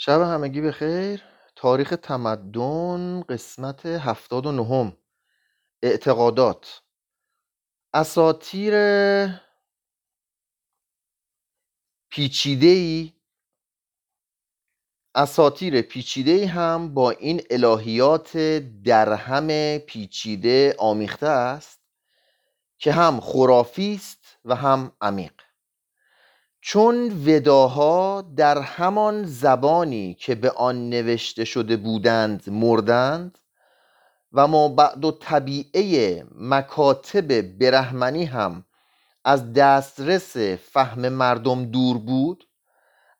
شب همگی بخیر. تاریخ تمدن قسمت هفتاد و نهم. اعتقادات. اساتیر پیچیده‌ای. اساتیر پیچیده‌ای هم با این الهیات درهم پیچیده آمیخته است که هم خرافی است و هم عمیق. چون وداها در همان زبانی که به آن نوشته شده بودند مردند و ما بعد و طبیعه مکاتب برهمنی هم از دسترس فهم مردم دور بود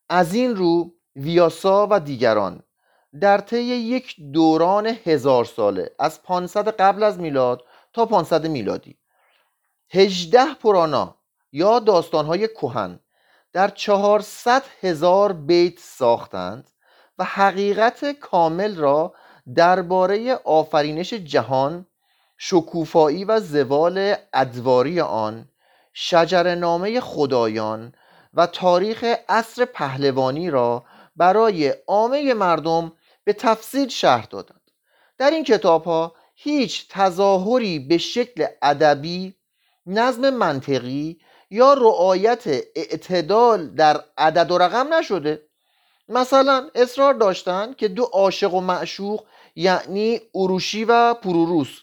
از این رو ویاسا و دیگران در طی یک دوران هزار ساله از 500 قبل از میلاد تا 500 میلادی هجده پرانا یا داستانهای کهن در چهارصد هزار بیت ساختند و حقیقت کامل را درباره آفرینش جهان شکوفایی و زوال ادواری آن شجرنامه خدایان و تاریخ عصر پهلوانی را برای عامه مردم به تفصیل شرح دادند. در این کتاب ها هیچ تظاهری به شکل ادبی نظم منطقی یا رعایت اعتدال در عدد و رقم نشده. مثلا اصرار داشتند که دو عاشق و معشوق یعنی اروشی و پروروس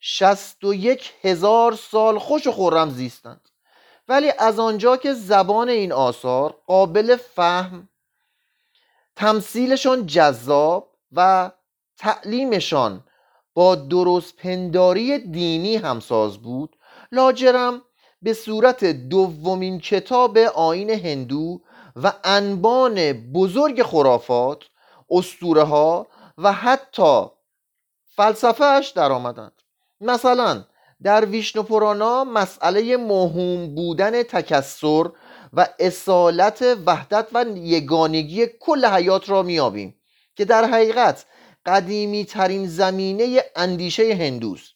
شست و یک هزار سال خوش و خورم زیستند. ولی از آنجا که زبان این آثار قابل فهم تمثیلشان جذاب و تعلیمشان با درست پنداری دینی همساز بود لاجرم به صورت دومین کتاب آین هندو و انبان بزرگ خرافات استوره ها و حتی فلسفهش در آمدند مثلا در ویشنو پورانا مسئله مهم بودن تکسر و اصالت وحدت و یگانگی کل حیات را میابیم که در حقیقت قدیمی ترین زمینه اندیشه هندوست.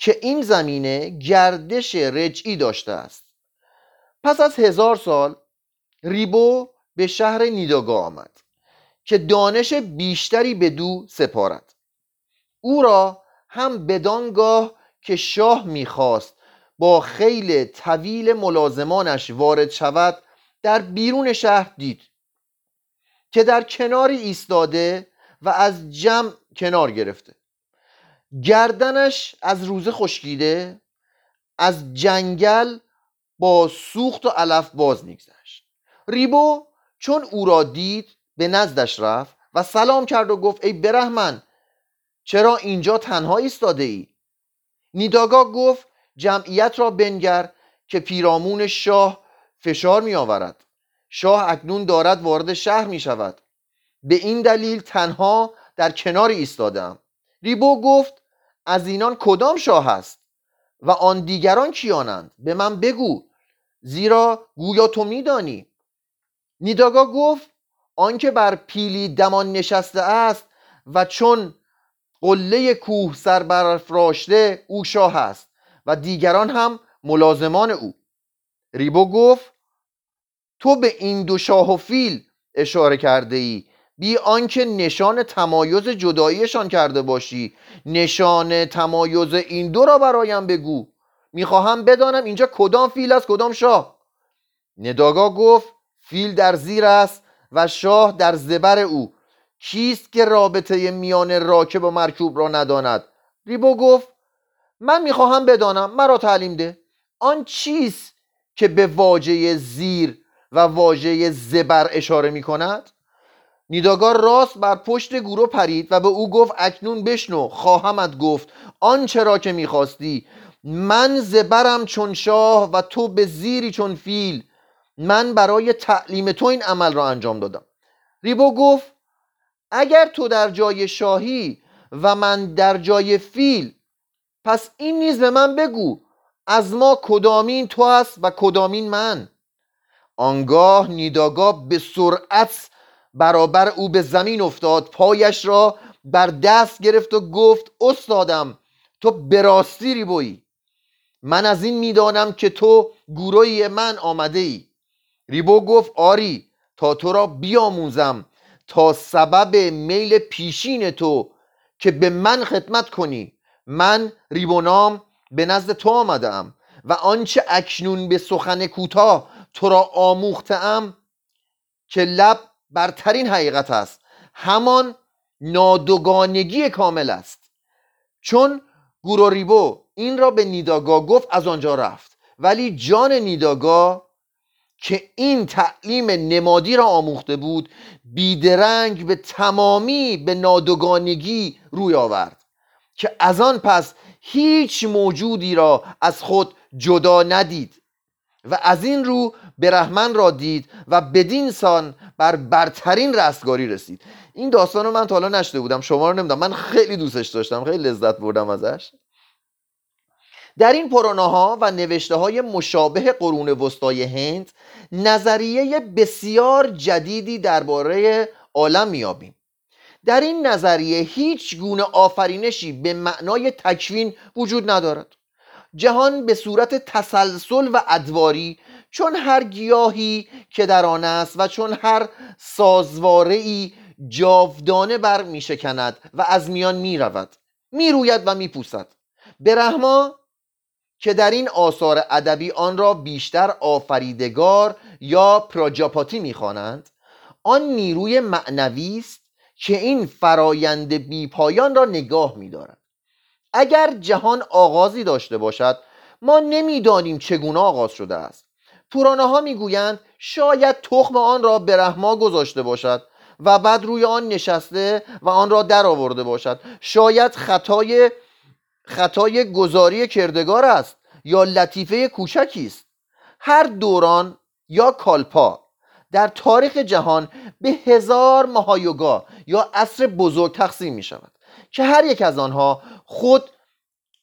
که این زمینه گردش رجعی داشته است. پس از هزار سال ریبو به شهر نیداگا آمد که دانش بیشتری به دو سپارد. او را هم بدانگاه که شاه می‌خواست با خیل طویل ملازمانش وارد شود در بیرون شهر دید که در کناری ایستاده و از جمع کنار گرفته. گردنش از روزه خشکیده از جنگل با سوخت و علف باز میگذشت. ریبو چون او را دید به نزدش رفت و سلام کرد و گفت ای برهمن چرا اینجا تنها ایستاده ای؟ نیداگا گفت جمعیت را بنگر که پیرامون شاه فشار می آورد شاه اکنون دارد وارد شهر می شود به این دلیل تنها در کنار ایستادم ریبو گفت از اینان کدام شاه است و آن دیگران کیانند؟ به من بگو. زیرا گویا تو میدانی. نیداگا گفت آنکه بر پیلی دمان نشسته است و چون قله کوه سر برافراشته او شاه است و دیگران هم ملازمان او. ریبو گفت تو به این دو شاه و فیل اشاره کرده ای بی آنکه نشان تمایز جداییشان کرده باشی. نشان تمایز این دو را برایم بگو. می‌خواهم بدانم اینجا کدام فیل است کدام شاه. نداگا گفت فیل در زیر است و شاه در زبر او. کیست که رابطه میان راکب و مرکوب را نداند؟ ریبو گفت من می‌خواهم بدانم مرا تعلیم ده. آن چیست که به واژه زیر و واژه زبر اشاره می‌کند؟ نیداگار راست بر پشت گورو پرید و به او گفت اکنون بشنو خواهمت گفت. آنچه را که می‌خواستی؟ من زبرم چون شاه و تو به زیری چون فیل. من برای تعلیم تو این عمل را انجام دادم. ریبو گفت اگر تو در جای شاهی و من در جای فیل پس این نیز به من بگو از ما کدامین تو است و کدامین من؟ آنگاه نیداگاه به سرعت برابر او به زمین افتاد. پایش را بر دست گرفت و گفت استادم تو براستی ریبویی من از این می‌دانم که تو گروهی من آمده ای ریبو گفت آری تا تو را بیاموزم تا سبب میل پیشین تو که به من خدمت کنی. من ریبونام به نزد تو آمدم و آنچه اکنون به سخن کوتاه تو را آموختم که لب برترین حقیقت است. همان نادوگانگی کامل است. چون گوروریبو این را به نیداگا گفت از آنجا رفت. ولی جان نیداگا که این تعلیم نمادی را آموخته بود بیدرنگ به تمامی به نادوگانگی روی آورد. که از آن پس هیچ موجودی را از خود جدا ندید. و از این رو برهمن را دید و بدین سان بر برترین رستگاری رسید. این داستان رو من تا حالا نشده بودم. شما رو نمی‌دونم. من خیلی دوستش داشتم. خیلی لذت بردم ازش. در این ها و نوشته های مشابه قرون وسطای هند نظریه بسیار جدیدی درباره عالم میابیم در این نظریه هیچ گونه آفرینشی به معنای تکوین وجود ندارد. جهان به صورت تسلسل و ادواری چون هر گیاهی که در آن است و چون هر سازواره ای جاودانه بر می شکند و از میان می رود می روید و می پوسد برهما که در این آثار ادبی آن را بیشتر آفریدگار یا پراجاپاتی می‌خوانند آن نیروی معنوی است که این فرایند بیپایان را نگاه میدارد. اگر جهان آغازی داشته باشد ما نمی‌دانیم چگونه آغاز شده است. پورانه ها می‌گویند شاید تخم آن را به رحما گذاشته باشد و بعد روی آن نشسته و آن را در آورده باشد. شاید خطای خطای گذاری کردگار است یا لطیفه کوچکی است. هر دوران یا کالپا در تاریخ جهان به هزار مهایوگا یا عصر بزرگ تقسیم می شود که هر یک از آنها خود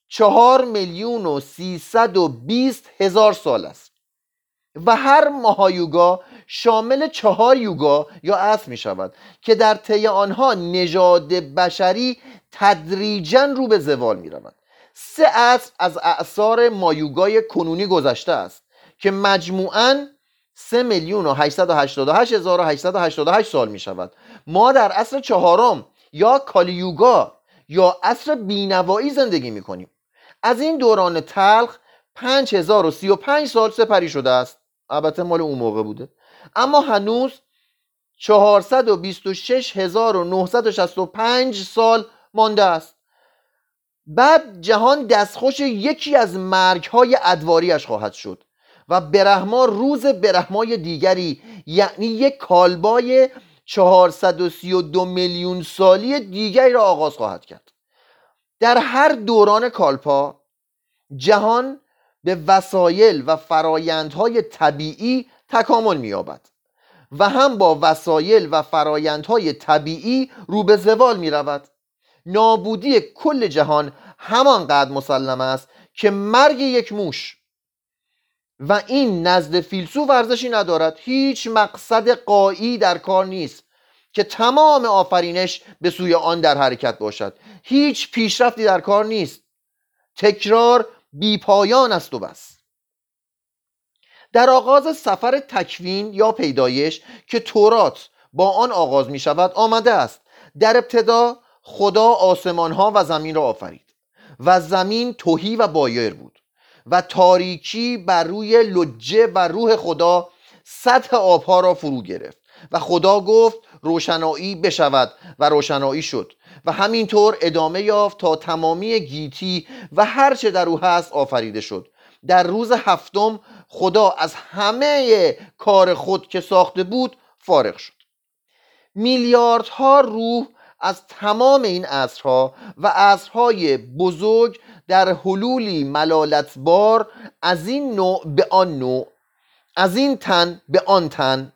چهار میلیون و سیصد و بیست هزار سال است. و هر مهایوگا شامل چهار یوگا یا عصر می شود که در طی آنها نژاد بشری تدریجا رو به زوال می رود. سه عصر از اعثار مایوگای کنونی گذشته است که مجموعاً سه میلیون و 888 هزار و 888 سال می شود. ما در عصر چهارم یا کالیوگا یا عصر بینوایی زندگی می کنیم از این دوران تلخ 5035 سال سپری شده است. البته مال اون موقع بوده. اما هنوز 426965 سال مانده است. بعد جهان دستخوش یکی از مرگ های ادواریش خواهد شد و برهما روز برهمای دیگری یعنی یک کالبای 432 میلیون سالی دیگری را آغاز خواهد کرد. در هر دوران کالپا جهان به وسایل و فرایندهای طبیعی تکامل مییابد و هم با وسایل و فرایندهای طبیعی رو به زوال می رود نابودی کل جهان همانقدر مسلم است که مرگ یک موش و این نزد فیلسوف ارزشی ندارد. هیچ مقصد قایی در کار نیست که تمام آفرینش به سوی آن در حرکت باشد. هیچ پیشرفتی در کار نیست. تکرار بیپایان است و بس. در آغاز سفر تکوین یا پیدایش که تورات با آن آغاز می شود آمده است. در ابتدا خدا آسمان ها و زمین را آفرید و زمین توهی و بایر بود. و تاریکی بر روی لجه و روح خدا سطح آبها را فرو گرفت و خدا گفت روشنایی بشود و روشنایی شد و همینطور ادامه یافت تا تمامی گیتی و هر چه در او هست آفریده شد. در روز هفتم خدا از همه کار خود که ساخته بود فارغ شد. میلیاردها روح از تمام این عصرها و عصرهای بزرگ در حلولی ملالتبار از این نوع به آن نوع از این تن به آن تن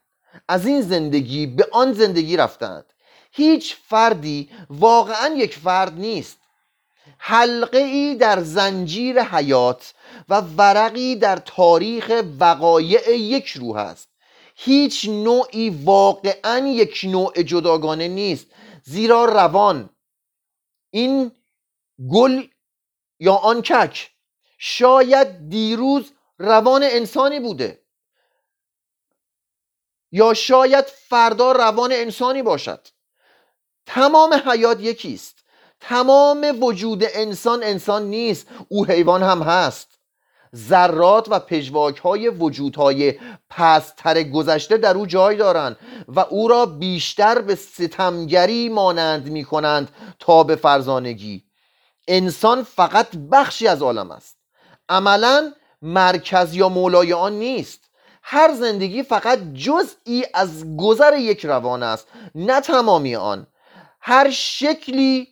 از این زندگی به آن زندگی رفتند. هیچ فردی واقعا یک فرد نیست. حلقه ای در زنجیر حیات و ورقی در تاریخ وقایع یک روح است. هیچ نوعی واقعا یک نوع جداگانه نیست زیرا روان. این گل یا آن کک. شاید دیروز روان انسانی بوده. یا شاید فردا روان انسانی باشد. تمام حیات یکیست. تمام وجود انسان انسان نیست. او حیوان هم هست. ذرات و پژواک های وجودهای پستر گذشته در او جای دارند و او را بیشتر به ستمگری مانند می کنند تا به فرزانگی. انسان فقط بخشی از عالم است. عملا مرکز یا مولای آن نیست. هر زندگی فقط جزئی از گذر یک روان است نه تمامی آن. هر شکلی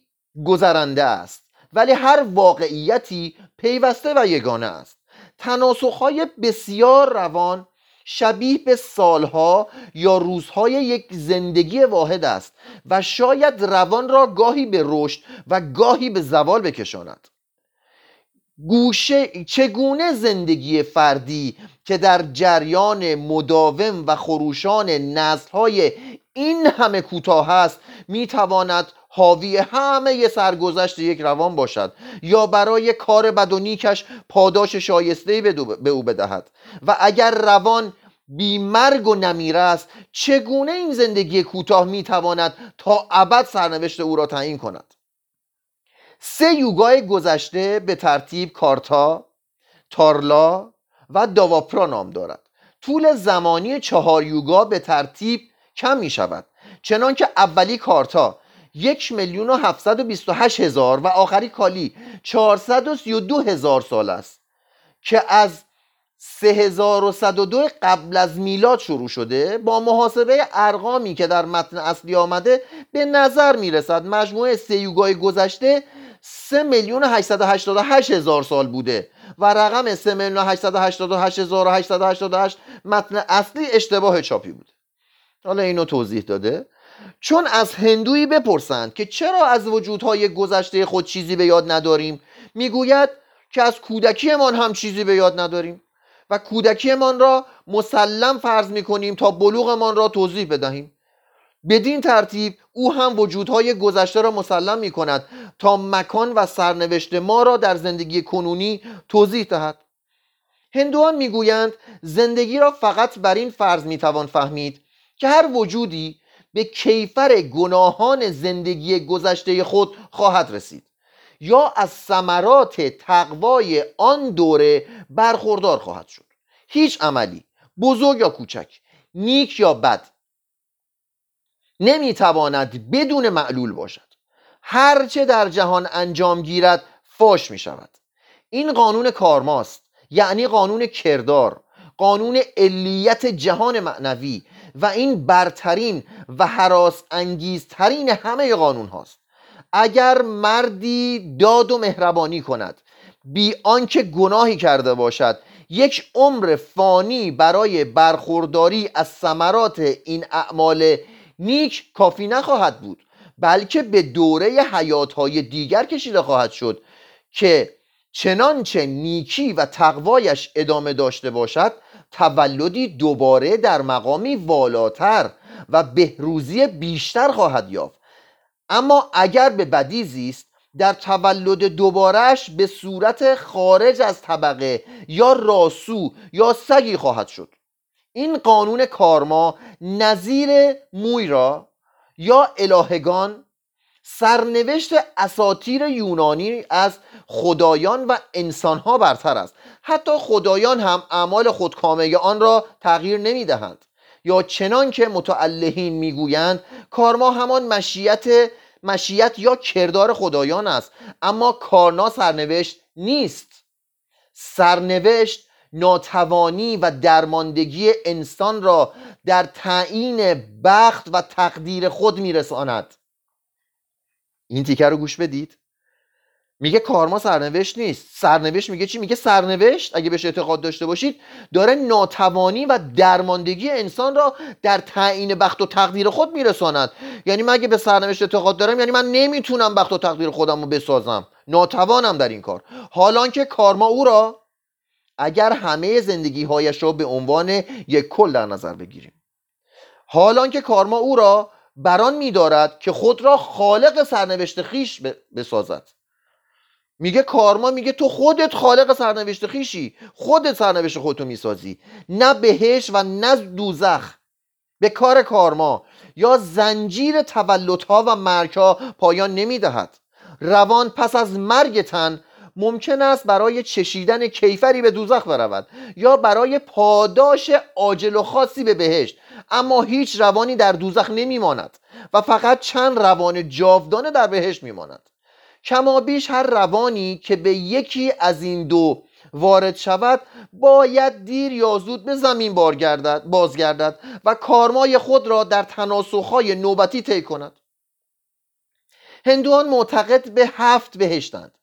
گذرنده است ولی هر واقعیتی پیوسته و یگانه است. تناسخهای بسیار روان شبیه به سالها یا روزهای یک زندگی واحد است و شاید روان را گاهی به رشد و گاهی به زوال بکشاند. گوشه چگونه زندگی فردی که در جریان مداوم و خروشان نسلهای این همه کوتاه است می‌تواند حاوی همه سرگذشت یک روان باشد یا برای کار بد و نیکش پاداش شایسته به او بدهد؟ و اگر روان بیمرگ و نمیره است چگونه این زندگی کوتاه می‌تواند تا ابد سرنوشت او را تعیین کند؟ سه یوگای گذشته به ترتیب کارتا تارلا و داواپرا نام دارد. طول زمانی چهار یوگا به ترتیب کم می شود چنان که اولی کارتا یک میلیون و هفتصد و بیست و هشت هزار و آخری کالی چهارصد و سی و دو هزار سال است که از 3102 قبل از میلاد شروع شده با محاسبه ارقامی که در متن اصلی آمده به نظر می‌رسد مجموعه سیوگای گذشته 3 میلیون 888 هزار سال بوده و رقم 3 میلیون 888 هزار و 888 متن اصلی اشتباه چاپی بوده حالا اینو توضیح داده. چون از هندویی بپرسند که چرا از وجودهای گذشته خود چیزی به یاد نداریم می‌گوید که از کودکیمان هم چیزی به یاد نداریم و کودکیمان را مسلم فرض می‌کنیم تا بلوغمان را توضیح بدهیم. بدین ترتیب او هم وجودهای گذشته را مسلم می کند تا مکان و سرنوشت ما را در زندگی کنونی توضیح دهد. هندوان می‌گویند زندگی را فقط بر این فرض می‌توان فهمید که هر وجودی به کیفر گناهان زندگی گذشته خود خواهد رسید یا از ثمرات تقوای آن دوره برخوردار خواهد شد. هیچ عملی بزرگ یا کوچک نیک یا بد نمی‌تواند بدون معلول باشد. هرچه در جهان انجام گیرد فاش می شود این قانون کارماست یعنی قانون کردار قانون علیت جهان معنوی و این برترین و حراس انگیزترین همه قانون هاست اگر مردی داد و مهربانی کند بی آنکه گناهی کرده باشد یک عمر فانی برای برخورداری از ثمرات این اعمال نیک کافی نخواهد بود بلکه به دوره حیاتهای دیگر کشیده خواهد شد که چنانچه نیکی و تقوایش ادامه داشته باشد تولدی دوباره در مقامی والاتر و بهروزی بیشتر خواهد یافت. اما اگر به بدی زیست در تولد دوبارش به صورت خارج از طبقه یا راسو یا سگی خواهد شد. این قانون کارما نظیر موی را یا الهگان سرنوشت اساتیر یونانی از خدایان و انسانها برتر است. حتی خدایان هم اعمال خودکامه آن را تغییر نمی دهند یا چنان که متعلهین می‌گویند کارما همان مشیت مشیت یا کردار خدایان است اما کارنا سرنوشت نیست. سرنوشت ناتوانی و درماندگی انسان را در تعیین بخت و تقدیر خود میرساند. این تیکه رو گوش بدید. میگه کارما سرنوشت نیست. سرنوشت میگه چی؟ میگه سرنوشت اگه بهش اعتقاد داشته باشید داره ناتوانی و درماندگی انسان را در تعیین بخت و تقدیر خود میرساند. یعنی من اگه به سرنوشت اعتقاد دارم یعنی من نمی‌تونم بخت و تقدیر خودم رو بسازم. ناتوانم در این کار. حالان که کارما او را اگر همه زندگی هایش را به عنوان یک کل در نظر بگیریم. حالان که کارما او را بران میدارد که خود را خالق سرنوشت خیش بسازد. میگه کارما میگه تو خودت خالق سرنوشت خیشی خودت سرنوشت خودتو می‌سازی. نه بهش و نه دوزخ. به کار کارما. یا زنجیر تولدها و مرگها پایان نمی‌دهد. روان پس از مرگ تن ممکن است برای چشیدن کیفری به دوزخ برود یا برای پاداش عاجل و خاصی به بهشت. اما هیچ روانی در دوزخ نمیماند و فقط چند روان جاودانه در بهشت میماند. کما بیش هر روانی که به یکی از این دو وارد شود باید دیر یا زود به زمین بارگردد بازگردد و کارمای خود را در تناسخهای نوبتی طی کند. هندوان معتقد به هفت بهشتند.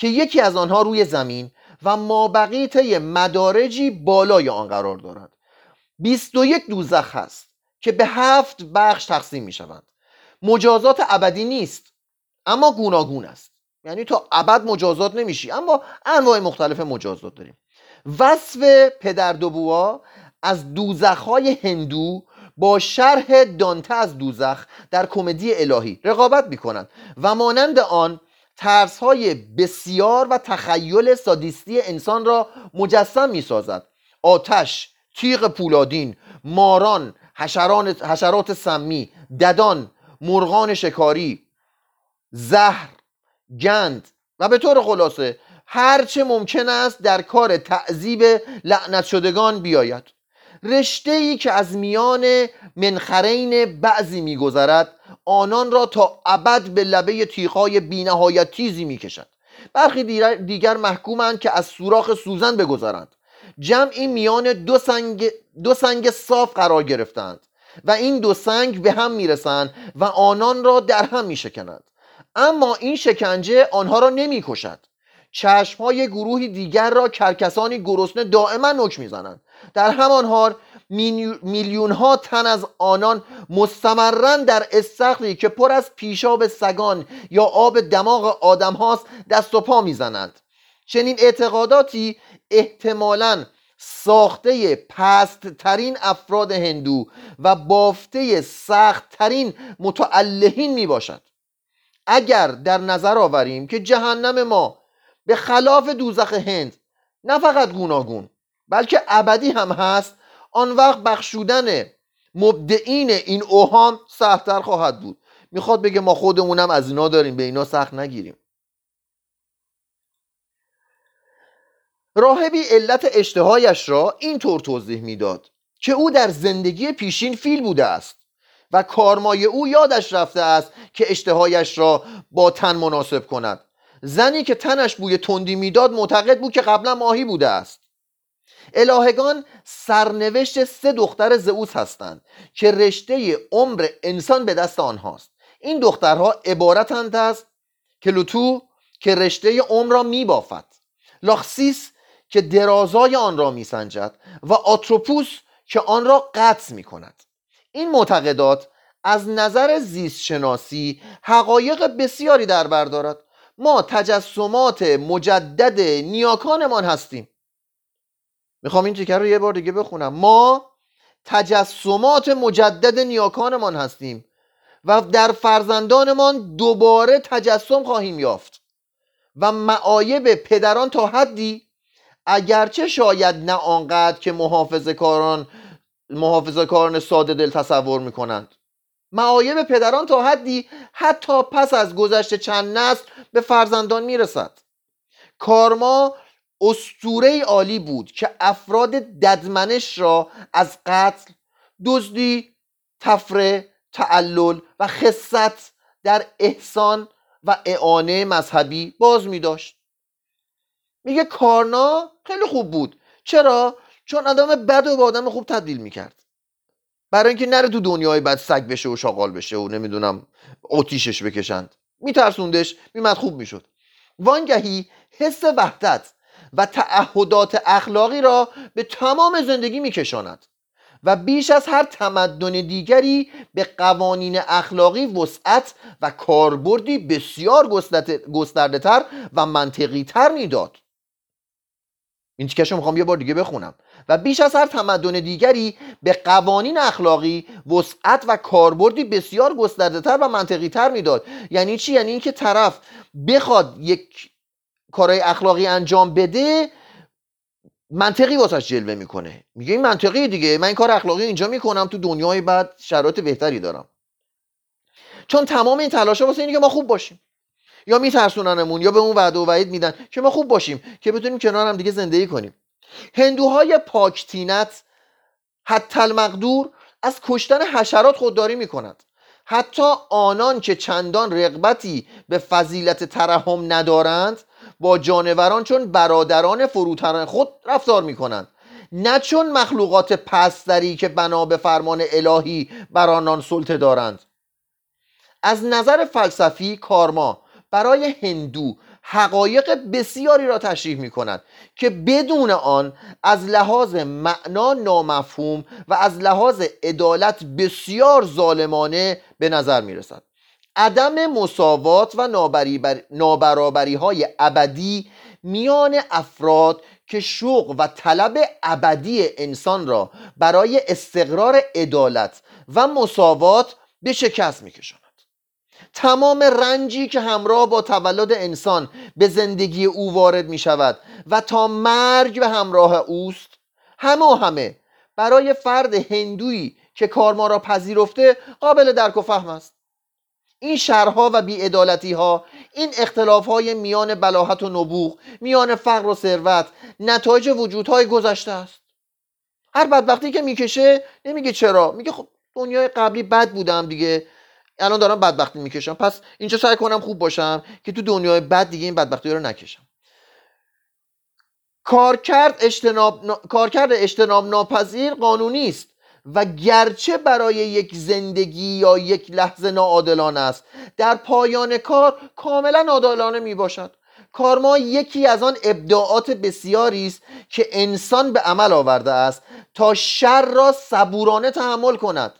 که یکی از آنها روی زمین و مابقی طی مدارجی بالای آن قرار دارد. 21 دوزخ هست که به هفت بخش تقسیم می شوند مجازات ابدی نیست اما گوناگون است. یعنی تا ابد مجازات نمیشی اما انواع مختلف مجازات داریم. وصف پدر دوبوا از دوزخهای هندو با شرح دانته از دوزخ در کمدی الهی رقابت می‌کنند و مانند آن ترس های بسیار و تخیل سادیستی انسان را مجسم می سازد آتش، تیغ پولادین، ماران، حشرات سمی، ددان، مرغان شکاری، زهر، گند و به طور خلاصه هرچه ممکن است در کار تعذیب لعنت شدگان بیاید. رشته ای که از میان منخرین بعضی میگذرد آنان را تا ابد به لبه تیغهای بینهایت تیزی می‌کشد. برخی دیگر محکومند که از سوراخ سوزن بگذرند. جمعی میان دو سنگ, دو سنگ صاف قرار گرفتند و این دو سنگ به هم می‌رسند و آنان را در هم میشکنند. اما این شکنجه آنها را نمی‌کشد. چشم های گروهی دیگر را کرکسانی گرسنه دائما نک می‌زنند. در همان حال میلیون ها تن از آنان مستمرن در استخری که پر از پیشاب سگان یا آب دماغ آدم هاست دست و پا می‌زنند چنین اعتقاداتی احتمالا ساخته پست ترین افراد هندو و بافته سخت ترین متعلهین می باشد اگر در نظر آوریم که جهنم ما به خلاف دوزخ هند نه فقط گوناگون بلکه ابدی هم هست آن وقت بخشودن مبدعین این اوهام سختتر خواهد بود. می‌خواد بگه ما خودمونم از اینا داریم به اینا سخت نگیریم. راهبی علت اشتهایش را اینطور توضیح می‌داد که او در زندگی پیشین فیل بوده است و کارمای او یادش رفته است که اشتهایش را با تن مناسب کند. زنی که تنش بوی تندی می‌داد معتقد بود که قبلا ماهی بوده است. الهگان سرنوشت سه دختر زئوس هستند که رشته عمر انسان به دست آنهاست. این دخترها عبارتند از کلوتو که رشته عمر را میبافد لاخسیس که درازای آن را میسنجد و آتروپوس که آن را قطع می کند این معتقدات از نظر زیست شناسی حقایق بسیاری در بر دارد. ما تجسمات مجدد نیاکانمان هستیم. می‌خوام این تیکر رو یه بار دیگه بخونم. ما تجسمات مجدد نیاکانمان هستیم و در فرزندانمان دوباره تجسم خواهیم یافت و معایب پدران تا حدی اگرچه شاید نه آنقدر که محافظه کاران محافظه کاران ساده دل تصور می‌کنند. معایب پدران تا حدی حتی پس از گذشت چند نسل به فرزندان می‌رسد. کارما استوره عالی بود که افراد ددمنش را از قتل دزدی تفره تعلل و خصت در احسان و اعانه مذهبی باز می داشت میگه کارنا خیلی خوب بود. چرا؟ چون آدم بد و با آدم خوب تبدیل می‌کرد. برای اینکه نره تو دنیای بد سگ بشه و شاغال بشه و نمی‌دونم آتیشش بکشند. میترسوندش میمد خوب می‌شد. وانگهی حس وحدت و تعهدات اخلاقی را به تمام زندگی میکشاند و بیش از هر تمدن دیگری به قوانین اخلاقی وسعت و کاربردی بسیار گسترده تر و منطقی تر می‌داد. این تیکش می‌خوام یه بار دیگه بخونم. و بیش از هر تمدن دیگری به قوانین اخلاقی وسعت و کاربردی بسیار گسترده تر و منطقی تر می‌داد. یعنی چی؟ یعنی اینکه طرف بخواد یک کارهای اخلاقی انجام بده منطقی واسش جلوه می‌کنه. میگه این منطقی دیگه. من این کار اخلاقی اینجا می‌کنم تو دنیای بعد شرایط بهتری دارم. چون تمام این تلاش ها واسه اینه که ما خوب باشیم. یا میترسوننمون یا به اون وعده و وعید میدن که ما خوب باشیم که بتونیم کنار هم دیگه زندگی کنیم. هندوهای پاکتینت حتی المقدور از کشتن حشرات خودداری می‌کنند. حتی آنان که چندان رغبتی به فضیلت ترحم ندارند با جانوران چون برادران فروتران خود رفتار می‌کنند. نه چون مخلوقات پستری که بنا به فرمان الهی بر آنان سلطه دارند. از نظر فلسفی کارما برای هندو حقایق بسیاری را تشریح می کند که بدون آن از لحاظ معنا نامفهوم و از لحاظ عدالت بسیار ظالمانه به نظر می رسد عدم مساوات و نابرابری های ابدی میان افراد که شوق و طلب ابدی انسان را برای استقرار عدالت و مساوات به شکست میکشاند. تمام رنجی که همراه با تولد انسان به زندگی او وارد می شود و تا مرگ به همراه اوست همه و همه برای فرد هندویی که کارما را پذیرفته قابل درک و فهم است. این شرها و بیعدالتی ها این اختلاف های میان بلاحت و نبوغ میان فقر و ثروت نتایج وجودهای گذشته است. هر بدبختی که می‌کشه نمیگه چرا. میگه خب دنیای قبلی بد بودم دیگه. الان دارم بدبختی می‌کشم. پس اینجا سعی کنم خوب باشم که تو دنیای بد دیگه این بدبختی رو نکشم. کارکرد اجتناب, کارکرد اجتناب ناپذیر قانونی است. و گرچه برای یک زندگی یا یک لحظه ناعادلانه است در پایان کار کاملا عادلانه می باشد کارما یکی از آن ابداعات بسیاری است که انسان به عمل آورده است تا شر را صبورانه تحمل کند.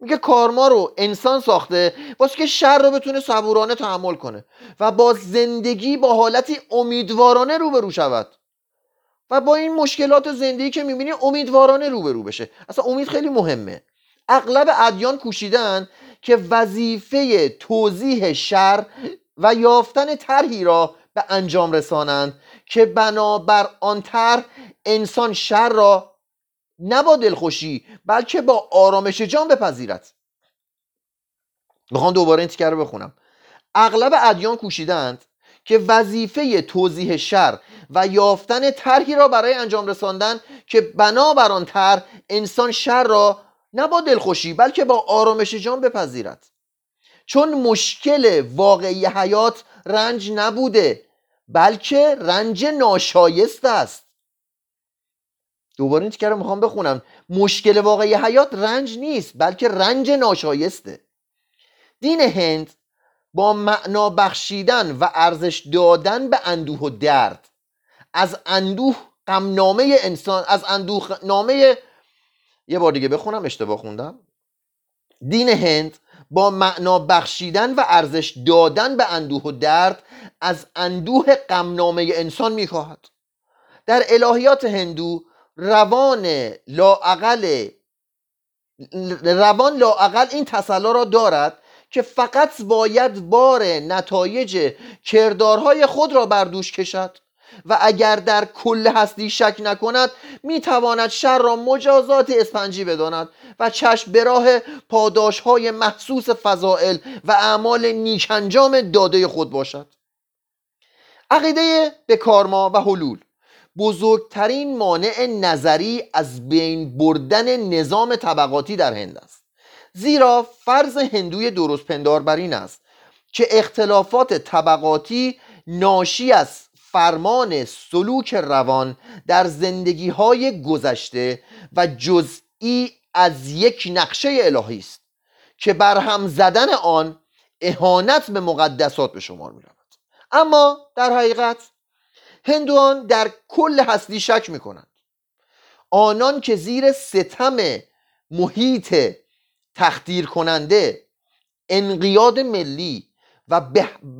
میگه کارما رو انسان ساخته واسه که شر رو بتونه صبورانه تحمل کنه و با زندگی با حالتی امیدوارانه روبرو شود. و با این مشکلات زندگی که می‌بینی امیدوارانه روبرو بشه. اصلا امید خیلی مهمه. اغلب ادیان کوشیدن که وظیفه توضیح شر و یافتن طرحی را به انجام رسانند که بنابر آن طرح انسان شر را نه با دلخوشی بلکه با آرامش جان بپذیرد. می‌خوام دوباره این تیکر رو بخونم. اغلب ادیان کوشیدند که وظیفه توضیح شر و یافتن طرحی را برای انجام رساندن که بنابر آن طرح انسان شر را نه با دلخوشی بلکه با آرامش جان بپذیرد. چون مشکل واقعی حیات رنج نبوده بلکه رنج ناشایست است. دوباره این تیکه رو می‌خوام بخونم مشکل واقعی حیات رنج نیست بلکه رنج ناشایسته. دین هند با معنا بخشیدن و ارزش دادن به اندوه و درد از اندوه غمنامه انسان از اندوه نامه یه بار دیگه بخونم اشتباه خوندم. دین هند با معنا بخشیدن و ارزش دادن به اندوه و درد از اندوه غمنامه انسان می‌خواهد. در الهیات هندو روان لاعقل روان لاعقل این تسلا را دارد که فقط باید بار نتایج کردارهای خود را بر دوش کشد. و اگر در کل هستی شک نکند می‌تواند شر را مجازات اسپنجی بداند و چشم به راه پاداش های محسوس فضائل و اعمال نیکنجام داده خود باشد. عقیده به کارما و حلول بزرگترین مانع نظری از بین بردن نظام طبقاتی در هند است. زیرا فرض هندوی درست پندار بر این است که اختلافات طبقاتی ناشی از فرمان سلوک روان در زندگی های گذشته و جزئی از یک نقشه الهی است که برهم زدن آن اهانت به مقدسات به شمار می رود اما در حقیقت هندوان در کل هستی شک می کنند آنان که زیر ستم محیط تخدیر کننده انقیاد ملی و,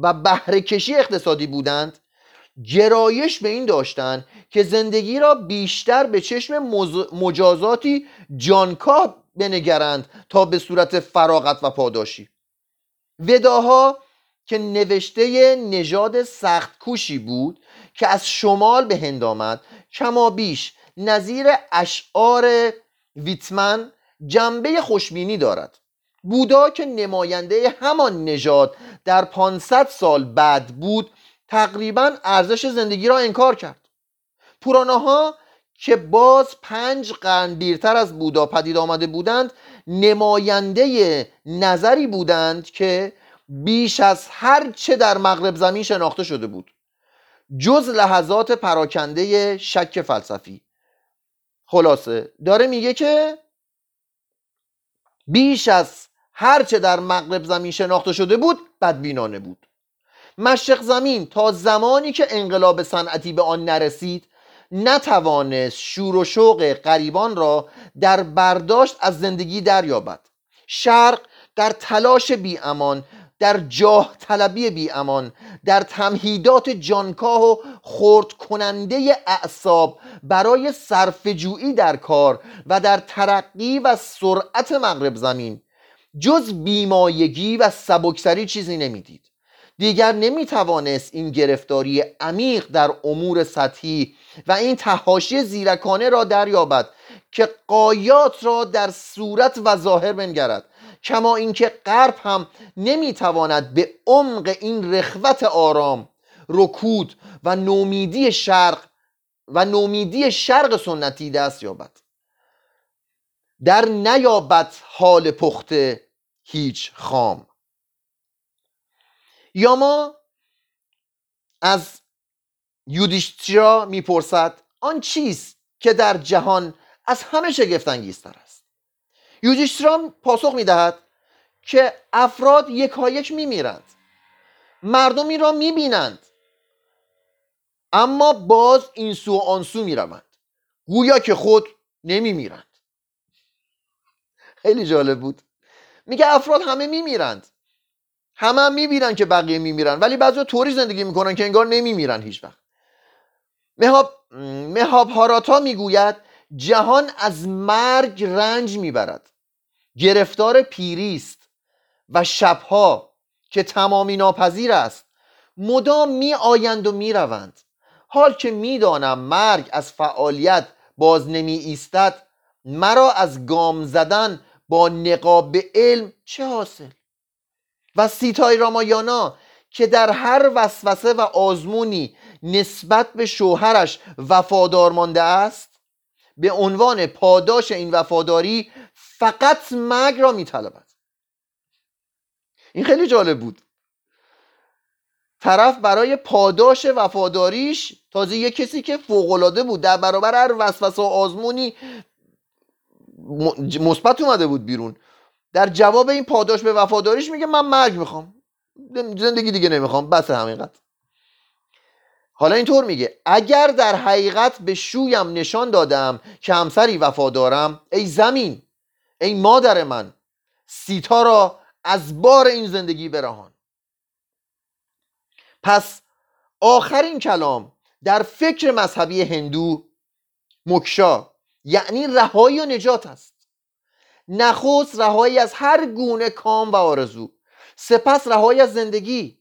و بهرهکشی اقتصادی بودند گرایش به این داشتند که زندگی را بیشتر به چشم مجازاتی جانکاه بنگرند تا به صورت فراغت و پاداشی. وداها که نوشته نژاد سخت کوشی بود که از شمال به هند آمد کما بیش نظیر اشعار ویتمن جنبه خوشبینی دارد. بودا که نماینده همان نژاد در 500 سال بعد بود تقریبا ارزش زندگی را انکار کرد. پوراناها که باز پنج قرن دیرتر از بودا پدید آمده بودند نماینده نظری بودند که بیش از هر چه در مغرب زمین شناخته شده بود. جز لحظات پراکنده شک فلسفی. خلاصه داره میگه که بیش از هر چه در مغرب زمین شناخته شده بود بدبینانه بود. مشرق زمین تا زمانی که انقلاب صنعتی به آن نرسید نتوانست شور و شوق غریبان را در برداشت از زندگی دریابد. شرق در تلاش بی امان در جاه طلبی بی امان در تمهیدات جانکاه و خورد کننده اعصاب برای صرفجویی در کار و در ترقی و سرعت مغرب زمین. جز بیمایگی و سبکسری چیزی نمی‌دید. دیگر نمی‌توانست این گرفتاری عمیق در امور سطحی و این تحاشی زیرکانه را دریابد که قایات را در صورت و ظاهر بنگرد کما اینکه غرب هم نمی‌تواند به عمق این رخوت آرام رکود و نومیدی شرق و نومیدی شرق سنتی دست یابد. در نیابت حال پخته هیچ خام. یا ما از یودیشترا می‌پرسد آن چیست که در جهان از همه شگفتانگیزتر است؟ یودیشترا پاسخ می‌دهد که افراد یکایک میمیرند مردمی را می‌بینند اما باز این سو و آن سو می‌روند. گویا که خود نمیمیرند. خیلی جالب بود. میگه افراد همه میمیرند. همه هم می‌بینن که بقیه میمیرن ولی بعضی طوری زندگی می‌کنن که انگار نمیمیرن هیچ وقت. مهاب, مهاب هاراتا می‌گوید جهان از مرگ رنج می‌برد. گرفتار پیری است و شبها که تمامی ناپذیر است مدام می آیند و می روند حال که می‌دانم مرگ از فعالیت باز نمی ایستد مرا از گام زدن با نقاب علم چه حاصل؟ و سیتای رامایانا که در هر وسوسه و آزمونی نسبت به شوهرش وفادار مانده است به عنوان پاداش این وفاداری فقط مرگ را میطلبد. این خیلی جالب بود. طرف برای پاداش وفاداریش تازه یه کسی که فوقالعاده بود در برابر هر وسوسه و آزمونی مثبت اومده بود بیرون. در جواب این پاداش به وفاداریش میگه من مرگ می‌خوام. زندگی دیگه نمی‌خوام. بس همینقدر حالا اینطور میگه. اگر در حقیقت به شویم نشان دادم که همسری وفادارم ای زمین ای مادر من سیتا را از بار این زندگی برهان. پس آخرین کلام در فکر مذهبی هندو مکشا یعنی رهایی و نجات است. نخست رهایی از هر گونه کام و آرزو. سپس رهایی از زندگی.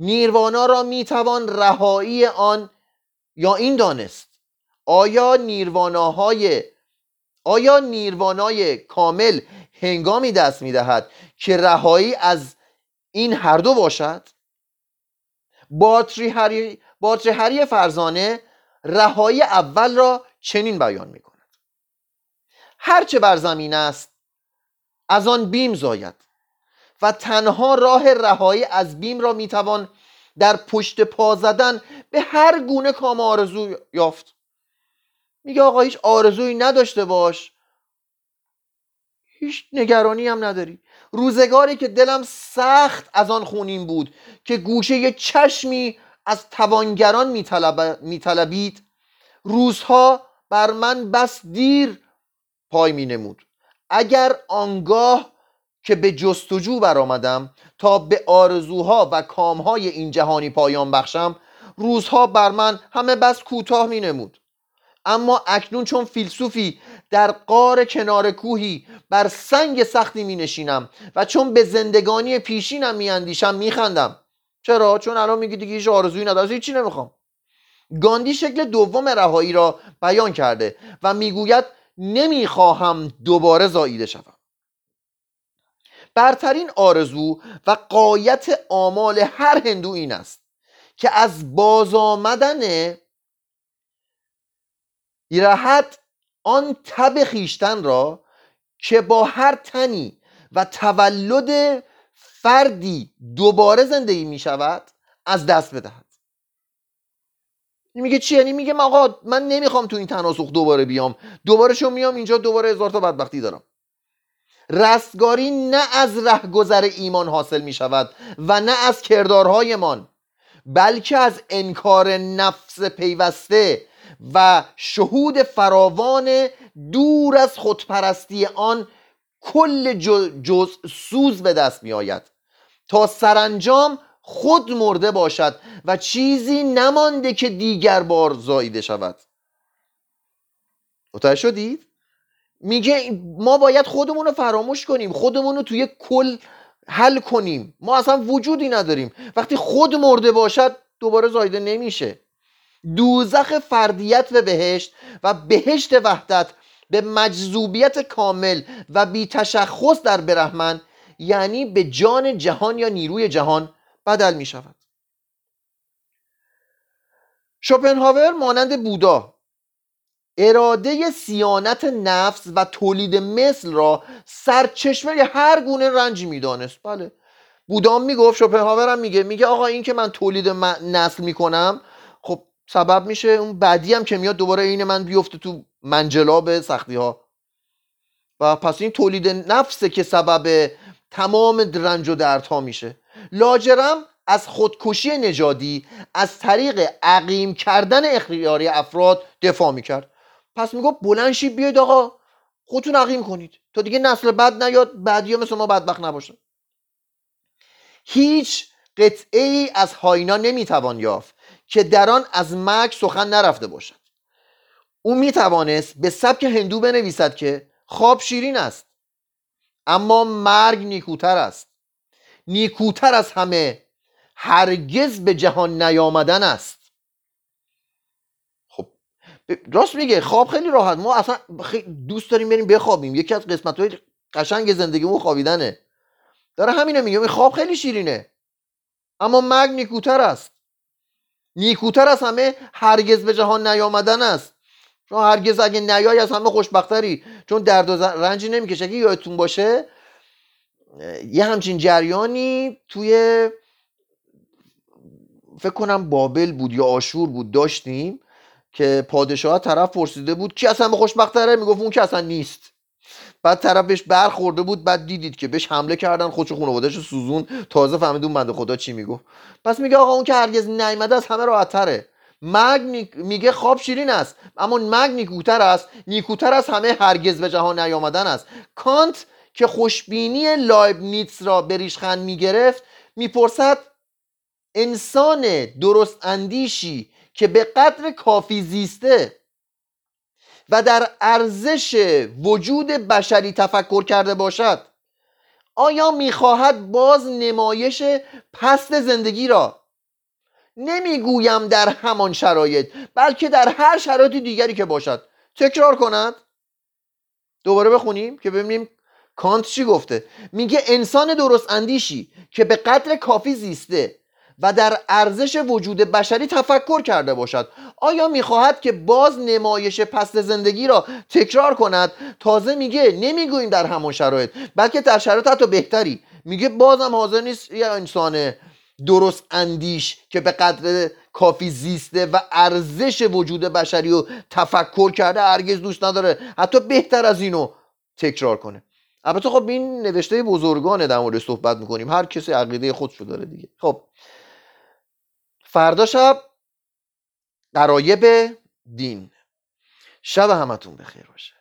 نیروانا را می‌توان رهایی آن یا این دانست. آیا نیرواناهای آیا نیروانای کامل هنگامی دست می‌دهد که رهایی از این هر دو باشد؟ باتری هری, باتری هری فرزانه رهایی اول را چنین بیان می کند هرچه بر زمین است از آن بیم زاید. و تنها راه رهایی از بیم را می‌توان در پشت پا زدن به هر گونه کام آرزو یافت. میگه آقا هیچ آرزویی نداشته باش. هیچ نگرانی هم نداری. روزگاری که دلم سخت از آن خونین بود که گوشه چشمی از توانگران میطلبید روزها بر من بس دیر پای می نمود. اگر آنگاه که به جستجو برآمدم تا به آرزوها و کامهای این جهانی پایان بخشم روزها بر من همه بس کوتاه می نمود. اما اکنون چون فیلسوفی در قار کنار کوهی بر سنگ سختی می نشینم و چون به زندگانی پیشینم می اندیشم می خندم. چرا؟ چون الان میگی دیگه هیچ آرزویی ندارم هیچی نمی‌خوام. گاندی شکل دوم رهایی را بیان کرده و می‌گوید نمی‌خواهم دوباره زاییده شوم. برترین آرزو و قایت آمال هر هندو این است که از باز آمدن رهت آن تب خیشتن را که با هر تنی و تولد فردی دوباره زندگی می شود از دست بدهد. میگه چی؟ یعنی میگه آقا من نمی‌خوام تو این تناسخ دوباره بیام. دوباره شو میام اینجا دوباره هزار تا بدبختی دارم. رستگاری نه از رهگذر ایمان حاصل می شود و نه از کردارهایمان بلکه از انکار نفس پیوسته و شهود فراوان دور از خودپرستی آن کل جز سوز به دست می آید تا سرانجام خود مرده باشد و چیزی نمانده که دیگر بار زاییده شود. متوجه شدید؟ میگه ما باید خودمون رو فراموش کنیم خودمون رو توی کل حل کنیم. ما اصلا وجودی نداریم. وقتی خود مرده باشد دوباره زایده نمیشه. دوزخ فردیت و بهشت و بهشت وحدت به مجذوبیت کامل و بی تشخص در برهمن یعنی به جان جهان یا نیروی جهان بدل می شود. شوپنهاور مانند بودا اراده سیانت نفس و تولید مثل را سرچشمه هر گونه رنجی می‌دانست بله. بودا می‌گفت شوپنهاور هم میگه میگه آقا این که من تولید نسل می‌کنم خب سبب میشه اون بعدی هم که میاد دوباره این من بیفته تو منجلاب سختی ها و پس این تولید نفسه که سبب تمام رنج و دردها میشه. لاجرم از خودکشی نژادی از طریق عقیم کردن اختیاری افراد دفاع می‌کرد. پس می‌گفت بلنشی بیاید آقا. خودتون عقیم کنید. تا دیگه نسل بعد نیاد بعدی ها مثل ما بدبخت نباشن. هیچ قطعه ای از هاینا نمی‌توان یافت که در آن از مرگ سخن نرفته باشد. او می‌توانست به سبک هندو بنویسد که خواب شیرین است اما مرگ نیکوتر است. نیکوتر از همه هرگز به جهان نیامدن است. خب راست میگه خواب خیلی راحت. ما اصلا دوست داریم بریم بخوابیم. یکی از قسمت های قشنگ زندگیمون خوابیدنه. داره همینه میگه خواب خیلی شیرینه. اما مرگ نیکوتر است. نیکوتر از همه هرگز به جهان نیامدن است. چون هرگز اگه نیای از همه خوشبختری. چون درد و رنجی نمی‌کشه اگه یادتون باشه یه همچین جریانی توی فکر کنم بابل بود یا آشور بود داشتیم که پادشاه طرف پرسیده بود کی اصلا به خوشبختره؟ می‌گفت اون که اصلا نیست. بعد طرف بهش برخورده بود بعد دیدید که بهش حمله کردن خودش خانواده‌اش سوزون. تازه فهمیدون بنده خدا چی می‌گفت. پس میگه آقا اون که هرگز نیامده از همه راحت‌تره. مرگ میگه خواب شیرین است اما مرگ نیکوتر است. نیکوتر از همه هرگز به جهان نیامدن است. کانت که خوشبینی لایبنیتس را به ریشخند می‌گرفت می‌پرسد انسان درست اندیشی که به قدر کافی زیسته و در ارزش وجود بشری تفکر کرده باشد آیا می‌خواهد باز نمایش پست زندگی را؟ نمی‌گویم در همان شرایط بلکه در هر شرایط دیگری که باشد. تکرار کند. دوباره بخونیم که ببینیم کانت چی گفته؟ میگه انسان درست اندیشی که به قدر کافی زیسته و در ارزش وجود بشری تفکر کرده باشد. آیا می‌خواهد که باز نمایش پست زندگی را تکرار کند؟ تازه میگه نمی‌گوییم در همان شرایط بلکه در شرایط حتی بهتری. میگه بازم حاضر نیست یه انسان درست اندیش که به قدر کافی زیسته و ارزش وجود بشری رو تفکر کرده هرگز دوست نداره. حتی بهتر از اینو تکرار کنه. البته خب این نوشته بزرگانه در مورد صحبت می‌کنیم. هر کسی عقیده خودشو داره دیگه. خب. فردا شب قرایب دین. شب همتون بخیر باشه.